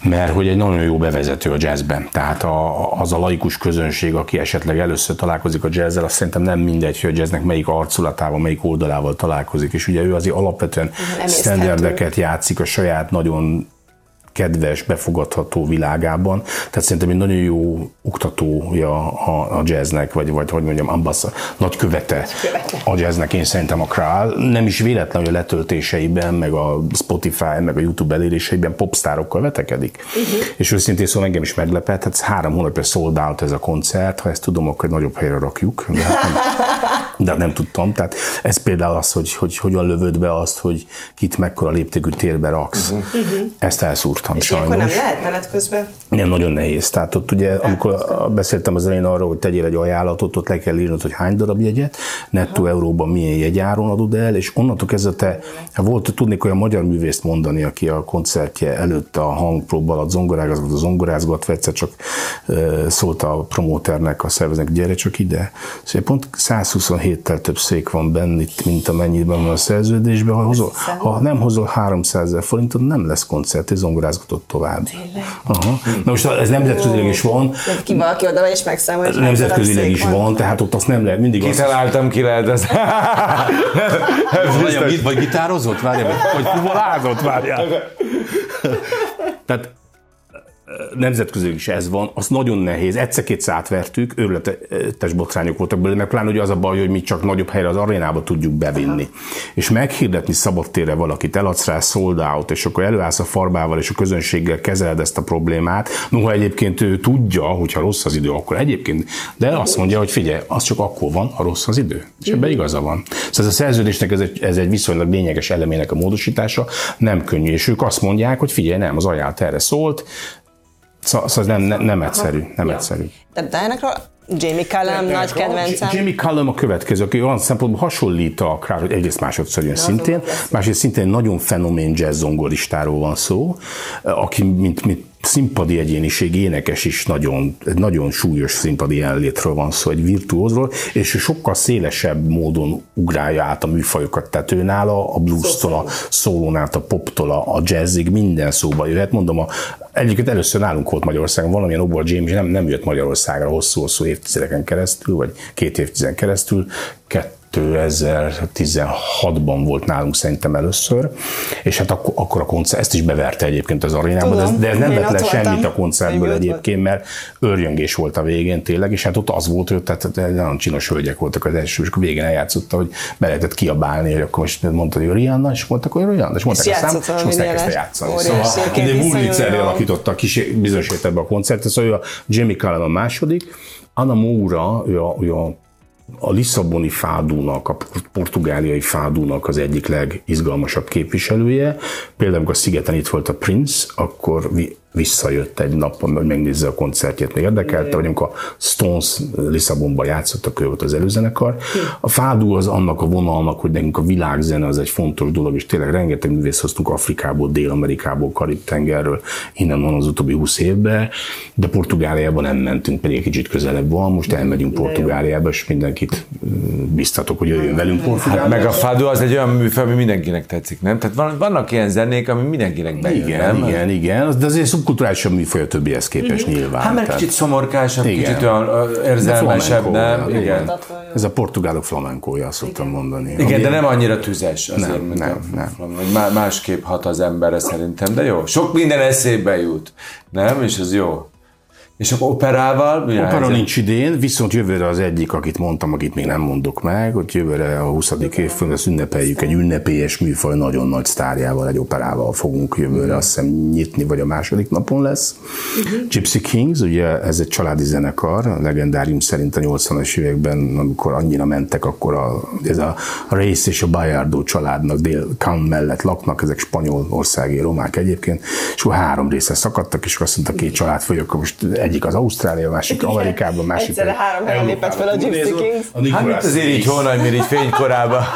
mert hogy egy nagyon jó bevezető a jazzben. Tehát a, az a laikus közönség, aki esetleg először találkozik a jazzzel, azt szerintem nem mindegy, hogy a jazznek melyik arculatával, melyik oldalával találkozik. És ugye ő azért alapvetően standardeket játszik a saját nagyon kedves, befogadható világában. Tehát szerintem egy nagyon jó oktatója a, a jazznek, vagy, vagy hogy mondjam, ambassa, nagykövete a jazznek, én szerintem a Král. Nem is véletlen, hogy a letöltéseiben, meg a Spotify, meg a YouTube eléréseiben popstárokkal vetekedik. Uh-huh. És őszintén szóval engem is meglepett, hát három hónapja sold out ez a koncert, ha ezt tudom, akkor nagyobb helyre rakjuk. De, hát nem, de nem tudtam. Tehát ez például az, hogy, hogy hogyan lövöd be azt, hogy kit mekkora léptékű térbe raksz. Uh-huh. Ezt elszúrtam És sajnos. ilyenkor nem lehet menet közben? Nem, nagyon nehéz. Tehát ott ugye, amikor beszéltem az elején arról, hogy tegyél egy ajánlatot, ott le kell írnod, hogy hány darab jegyet, nettó euróban milyen jegyáron adod el, és onnantól kezdve te, volt tudnék olyan magyar művészt mondani, aki a koncertje előtt a hangpróba alatt zongorázgat, a zongorázgatva, egyszer csak szólt a promóternek, a szerveznek, gyere csak ide. Szóval pont 127-tel több szék van benne, itt, mint amennyiben van a szerződésben. Ha, hozol, ha nem hozol 300 ezer forintot, nem lesz koncert, és zongorázgatod tovább. Aha. Na most ez nemzetközileg is van, De ki valaki oda és megszámol, hogy hány nemzetközileg is szék van, tehát ott azt nem lehet mindig Kitaláltam, ki lehet ez. Vagy gitározott? Várjál, vagy fuvolázott? Várjál. Tehát nemzetközileg is ez van, az nagyon nehéz. Egyszer-kétszer átvertük, őrületes botrányok voltak belőle, mert pláne ugye az a baj, hogy mi csak nagyobb helyre az arénába tudjuk bevinni. És meghirdetni szabadtérre valakit, eladsz rá sold out, és akkor előállsz a farbával, és a közönséggel kezeled ezt a problémát. Noha egyébként ő tudja, hogyha rossz az idő, akkor egyébként, de azt mondja, hogy figyelj, az csak akkor van, ha rossz az idő. És ebben igaza van. Szóval ez a szerződésnek ez egy, ez egy viszonylag lényeges elemének a módosítása, nem könnyű. És ők azt mondják, hogy figyelj, nem, az ajánlat erre szólt, Szóval szóval nem, nem, nem egyszerű, nem egyszerű. De Diana-król Jamie Cullum nagy kedvencem. Jimmy Cullum a következő, aki olyan szempontból hasonlít a Crowd, hogy egyrészt másodszor jön szintén, másrészt szintén nagyon fenomén jazz zongoristáról van szó, aki mint, mint színpadi egyéniség, énekes is nagyon, nagyon súlyos színpadi jelenlétről van szó, egy virtuózról, és ő sokkal szélesebb módon ugrálja át a műfajokat, tehát ő nála a blues-tól, a szólón át, a poptól, a jazzig minden szóba jöhet. Mondom, a, egyébként először nálunk volt Magyarországon, valamilyen okból James nem, nem jött Magyarországra hosszú-hosszú évtizedeken keresztül, vagy két évtizeden keresztül, 2016-ban volt nálunk szerintem először, és hát akkor, akkor a koncert, ezt is beverte egyébként az arénában, de de ez nem vett le semmit a koncertből Én egyébként, mert örjöngés volt a végén tényleg, és hát ott az volt, hogy tehát nagyon csinos hölgyek voltak az első, és akkor végén eljátszotta, hogy be lehetett kiabálni, hogy akkor most mondta, hogy Rihanna, és mondtak, hogy Rihanna, és mondták És a szám, játszott és most elkezdte játszani. Szóval, de iszonyú Wurlitzerre jó. alakította a kis bizonyos a koncert, szóval a Jamie Cullum a második, Anna Moura, ő a, ő a a Lisszaboni fádúnak, a portugáliai fádúnak az egyik legizgalmasabb képviselője. Például, amikor a szigeten itt volt a Prince, akkor visszajött egy nap, hogy megnézze a koncertjét, még érdekelte, vagy amikor a Stones Lisszabonban játszottak, ő volt az előzenekar. A fádú az annak a vonalnak, hogy nekünk a világzene az egy fontos dolog, és tényleg rengeteg művész hoztunk Afrikából, Dél-Amerikából, Karib-tengerről, innen van az utóbbi 20 évben, de Portugáliában nem mentünk, pedig egy kicsit közelebb van, most elmegyünk Portugáliába, és mindenkit biztatok, hogy jöjjön velünk Portugáliába. Meg a fádó az egy olyan műfaj, ami mindenkinek tetszik, nem? Tehát van, vannak ilyen zenék, ami mindenkinek bejön, Igen, nem? igen, igen, de azért szubkulturálisabb műfaj a többihez képest nyilván. Hát mert Tehát- kicsit szomorkásabb, Igen. kicsit olyan érzelmesebb, nem? Igen. Ez a portugálok flamenkója, azt szoktam mondani. Igen, Ami- de nem annyira tüzes azért, Nem, mint nem, a, nem. Má- másképp hat az emberre szerintem, de jó. Sok minden eszébe jut, nem? És ez jó. És akkor operával? mi Opera helyzet? nincs idén, viszont jövőre az egyik, akit mondtam, akit még nem mondok meg, hogy jövőre a 20. évfőn ezt ünnepeljük egy ünnepélyes műfaj, nagyon nagy sztárjával, egy operával fogunk jövőre azt hiszem nyitni, vagy a második napon lesz. Gypsy Kings, ugye ez egy családi zenekar, a legendárium szerint a 80-as években, amikor annyira mentek, akkor a, ez a Race és a Bayardo családnak dél Cannes mellett laknak, ezek spanyol országi romák egyébként, és akkor három része szakadtak, és azt mondta két család, akkor most egyik az Ausztrália, a másik Amerikában, a másik Egyszerre pedig három helyen lépett fel a Gypsy. Kings. Nicolas Hát mint azért így Cage. hónaj, így fénykorában.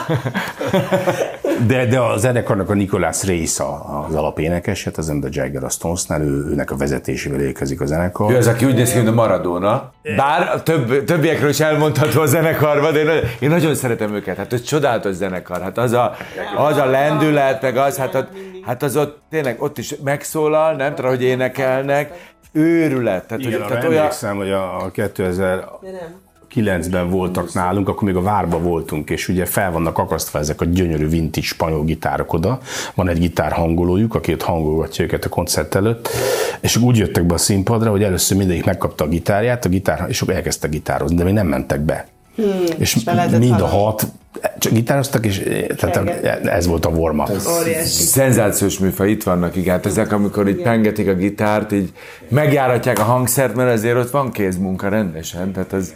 De, de a zenekarnak a Nicholas Reis a- az alapénekes, hát az Enda Jagger a Stonesnál, ő, őnek a vezetésével érkezik a zenekar. Ő az, aki úgy néz ki, mint a Maradona. Bár a több, többiekről is elmondható a zenekarban, de én, nagyon- én nagyon szeretem őket. Hát ez csodálatos zenekar. Hát az a, az a lendület, meg az, hát, ott, hát az ott tényleg ott is megszólal, nem tudom, hogy énekelnek. Őrület. Tehát, Igen, hogy, tehát olyan, emlékszem, hogy a a 2009-ben voltak nálunk, akkor még a várba voltunk, és ugye fel vannak akasztva ezek a gyönyörű vintage spanyol gitárok oda. Van egy gitár hangolójuk, aki ott hangolgatja őket a koncert előtt, és úgy jöttek be a színpadra, hogy először mindegyik megkapta a gitárját, a gitár, és akkor elkezdtek gitározni, de még nem mentek be. Hmm, és mind a hat csak gitároztak, és tehát ez volt a warm up. Szenzációs műfaj, itt vannak, igen. Hát ezek, amikor így pengetik a gitárt, így megjáratják a hangszert, mert azért ott van kézmunka rendesen, tehát ez,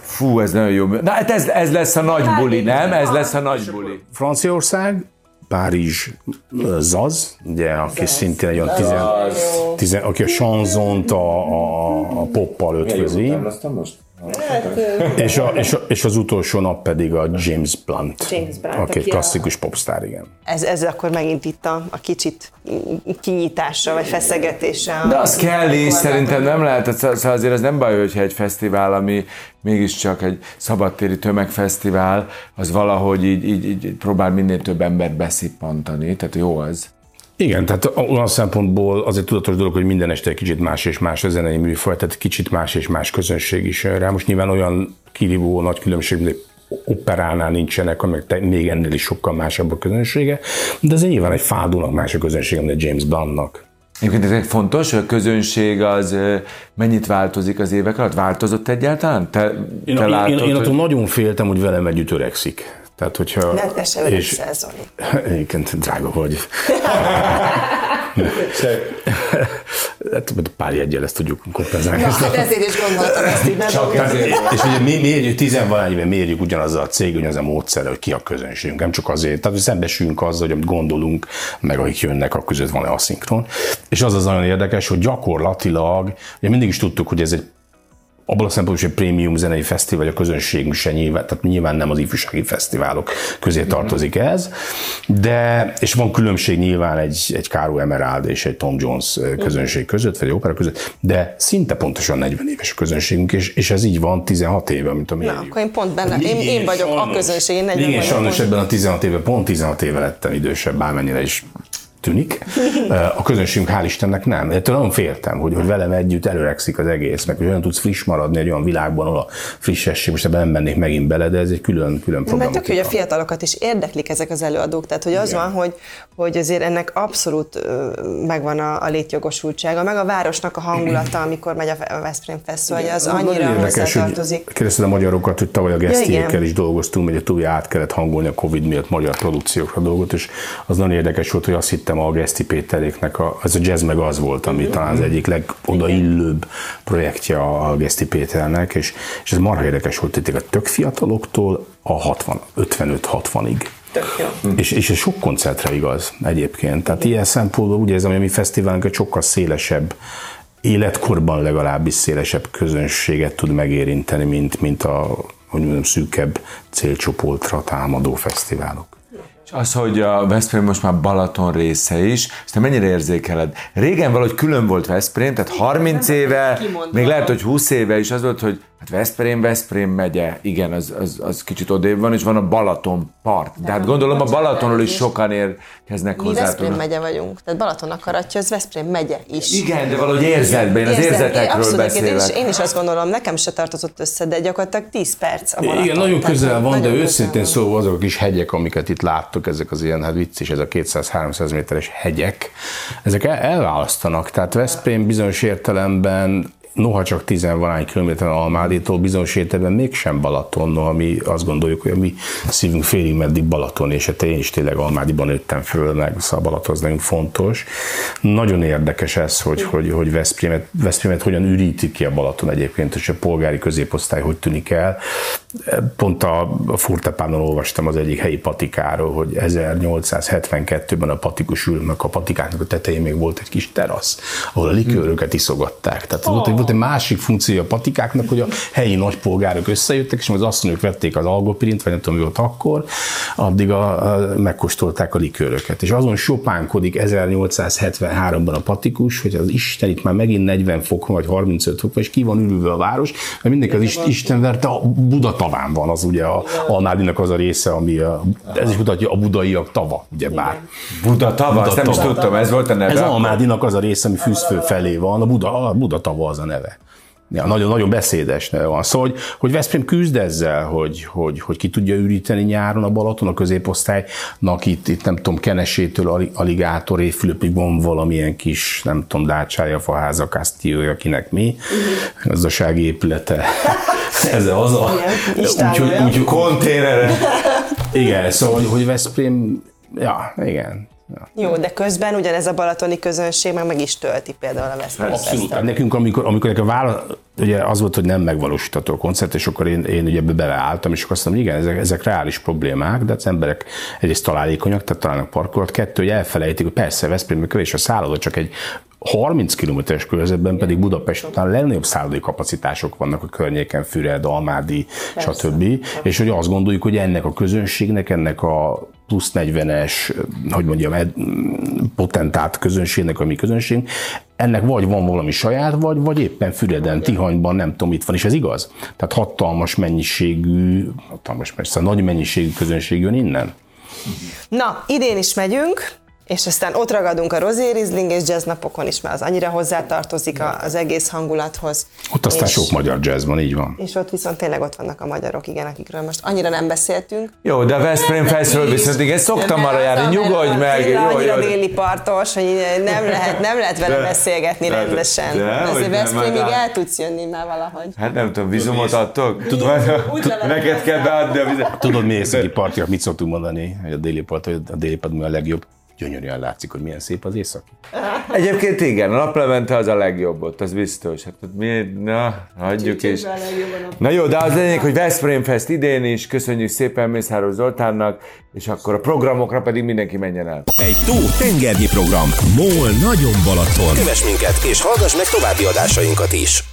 fú, ez nagyon jó. Na hát ez, ez lesz a nagy buli, nem? Ez lesz a nagy buli. Franciaország, Párizs Zaz, ugye, aki szintén egy olyan tizen, tizen, aki a chanzont a, a, a poppal ötvözi, most? És, a, és, a, és az utolsó nap pedig a James Blunt, James Blunt, aki egy aki a- klasszikus popstar, igen. Ez, ez akkor megint itt a, a kicsit kinyitásra, vagy feszegetésre. De az kell is, szerintem nem lehet, szóval azért az nem baj, hogyha egy fesztivál, ami mégiscsak egy szabadtéri tömegfesztivál, az valahogy így, így, így próbál minél több embert beszippantani, tehát jó az. Igen, tehát olyan szempontból az egy tudatos dolog, hogy minden este egy kicsit más és más a zenei műfaj, tehát kicsit más és más közönség is rá. Most nyilván olyan kirívó nagy különbség, mint egy operánál nincsenek, amelyek te- még ennél is sokkal másabb a közönsége, de ez nyilván egy fádónak más a közönsége, mint egy James Bluntnak. Egyébként ez fontos, hogy a közönség az mennyit változik az évek alatt? Változott egyáltalán? Te, Én, te én, látod, én, én attól hogy... nagyon féltem, hogy velem együtt öregszik. Tehát, hogyha... Ne te se öregszel, Zoli. Egyébként drága vagy. Hát, pár jegyel ezt tudjuk kompenzálni. Na, hát ezért is gondoltam ezt így, Csak ezért. És ugye mi mérjük, tizenvalány éve mérjük ugyanazzal a cég, ugyanaz a módszerre, hogy ki a közönségünk. Nem csak azért, tehát hogy szembesülünk azzal, hogy amit gondolunk, meg akik jönnek, a között van-e aszinkron. És az az nagyon érdekes, hogy gyakorlatilag, ugye mindig is tudtuk, hogy ez egy abban a szempontból, hogy prémium zenei fesztivál, vagy a közönségünk se nyilván, tehát nyilván nem az ifjúsági fesztiválok közé tartozik ez, de, és van különbség nyilván egy, egy Caro Emerald és egy Tom Jones közönség között, vagy egy opera között, de szinte pontosan 40 éves a közönségünk, és, és ez így van 16 éve, mint a Na, mérjük. akkor én pont benne, én, én vagyok a közönség, én 40 Igen, sajnos ebben a 16 éve, pont 16 éve lettem idősebb, bármennyire is tűnik. A közönségünk hál' Istennek nem. Ettől nagyon féltem, hogy, hogy velem együtt előrekszik az egész, meg hogy olyan tudsz friss maradni egy olyan világban, ahol a frissesség, most ebben nem mennék megint bele, de ez egy külön, külön Mert tök, hogy a fiatalokat is érdeklik ezek az előadók, tehát hogy az van, hogy, hogy azért ennek abszolút megvan a, a létjogosultsága, meg a városnak a hangulata, amikor megy a Fe- a Veszprém Fesztivál, hogy az annyira érdekes, hogy hozzátartozik. kérdezted a magyarokat, hogy tavaly a gesztiékkel igen. is dolgoztunk, hogy túl át kellett hangolni a Covid miatt magyar produkciókra dolgot, és az nagyon érdekes volt, hogy azt hittem a Geszti Péteréknek, a, ez a jazz meg az volt, ami talán az egyik legodaillőbb projektje a Geszti Péternek, és, és ez marha érdekes volt, tényleg tök fiataloktól a 60, 55-60-ig. Tök jó. És, és ez sok koncertre igaz egyébként. Tehát ilyen szempontból úgy érzem, hogy a mi fesztiválunk egy sokkal szélesebb, életkorban legalábbis szélesebb közönséget tud megérinteni, mint, mint a hogy mondjam, szűkebb célcsoportra támadó fesztiválok. Az, hogy a Veszprém most már Balaton része is, ezt te mennyire érzékeled? Régen valahogy külön volt Veszprém, tehát 30 éve, még lehet, hogy 20 éve is az volt, hogy hát Veszprém, Veszprém megye, igen, az, az, az kicsit odébb van, és van a Balaton part. De hát gondolom a Balatonról is sokan érkeznek Mi Veszprém hozzá. megye vagyunk, tehát Balaton akaratja, az Veszprém megye is. Igen, de valahogy érzetben, én az érzetekről abszolút, Én is, beszélek. én is azt gondolom, nekem se tartozott össze, de gyakorlatilag 10 perc a Balaton. Igen, nagyon Tehát közel van, de nagyon őszintén szóval azok a kis hegyek, amiket itt láttok, ezek az ilyen, hát vicces, ez a 200-300 méteres hegyek, ezek el- elválasztanak. Tehát Veszprém bizonyos értelemben noha csak 10 valány kilométer Almáditól, bizonyos értelemben mégsem Balaton, noha mi azt gondoljuk, hogy a mi szívünk félig meddig Balaton, és hát én is tényleg Almádiban nőttem föl, meg szóval Balaton az nagyon fontos. Nagyon érdekes ez, hogy, hogy, hogy Veszprémet, Veszprémet hogyan üríti ki a Balaton egyébként, és a polgári középosztály hogy tűnik el. Pont a, Furtepánon olvastam az egyik helyi patikáról, hogy 1872-ben a patikus ülnek, a patikáknak a tetején még volt egy kis terasz, ahol a likőröket iszogatták. Tehát oh. volt, egy, volt egy másik funkció a patikáknak, hogy a helyi nagypolgárok összejöttek, és az asszonyok vették az algopirint, vagy nem tudom, mi volt akkor, addig a, a, megkóstolták a likőröket. És azon sopánkodik 1873-ban a patikus, hogy az Isten itt már megint 40 fok vagy 35 fok, és ki van ülve a város, mert mindenki az Isten verte, a Buda taván van az ugye a Almádinak az a része, ami a, ez is mutatja a budaiak tava, ugye bár. Buda tava, Buda nem is tudtam, ez volt a neve. Ez Almádinak az a része, ami fűzfő felé van, a Buda, a Buda tava az a neve. Ja, nagyon, nagyon beszédes van. Szóval, hogy, hogy Veszprém küzd ezzel, hogy, hogy, hogy ki tudja üríteni nyáron a Balaton, a középosztálynak itt, itt nem tudom, Kenesétől Aligátor Fülöpig van valamilyen kis, nem tudom, dácsája, faháza, kasztiója, akinek mi, gazdasági épülete. Ez az a... Úgyhogy úgy, konténere. Igen, szóval, hogy Veszprém, ja, igen, Ja. Jó, de közben ugyanez a balatoni közönség meg, meg is tölti például a Veszprém Abszolút. Hát nekünk, amikor, amikor a vála, ugye az volt, hogy nem megvalósítható a koncert, és akkor én, én ugye beleálltam, és akkor azt mondom, igen, ezek, ezek reális problémák, de az emberek egyrészt találékonyak, tehát találnak parkolat, kettő, hogy elfelejtik, hogy persze Veszprém kevés a szálloda, csak egy 30 kilométeres körzetben pedig Budapest után a legnagyobb szállodai kapacitások vannak a környéken, Füred, Almádi, Persze. stb. És hogy azt gondoljuk, hogy ennek a közönségnek, ennek a plusz 40-es, hogy mondjam, potentát közönségnek, a mi közönség, ennek vagy van valami saját, vagy, vagy éppen Füreden, Tihanyban, nem tudom, itt van, és ez igaz. Tehát hatalmas mennyiségű, hatalmas, persze nagy mennyiségű közönség jön innen. Na, idén is megyünk, és aztán ott ragadunk a Rosé Rizling és jazz napokon is, mert az annyira hozzátartozik az egész hangulathoz. Ott aztán és, sok magyar jazz van, így van. És ott viszont tényleg ott vannak a magyarok, igen, akikről most annyira nem beszéltünk. Jó, de a Veszprém Festről viszont igen, szoktam arra járni, nyugodj meg. Jó, annyira jó. déli partos, hogy nem lehet, nem lehet vele de, beszélgetni de, rendesen. De, de, Azért Veszprémig el tudsz jönni már valahogy. Hát nem tudom, vizumot adtok? Tudod, neked kell beadni a vizet. Tudod, mi északi partiak mit szoktunk mondani, hogy a déli part, hogy a déli part mi a legjobb? Gyönyörűen látszik, hogy milyen szép az északi. Egyébként igen, a naplemente az a legjobb ott, az biztos. Hát mi, na, hagyjuk is. Na jó, de az lényeg, hogy Veszprém Fest idén is, köszönjük szépen Mészáros Zoltánnak, és akkor a programokra pedig mindenki menjen el. Egy tó tengernyi program. MOL nagyon Balaton. Kövess minket, és hallgass meg további adásainkat is.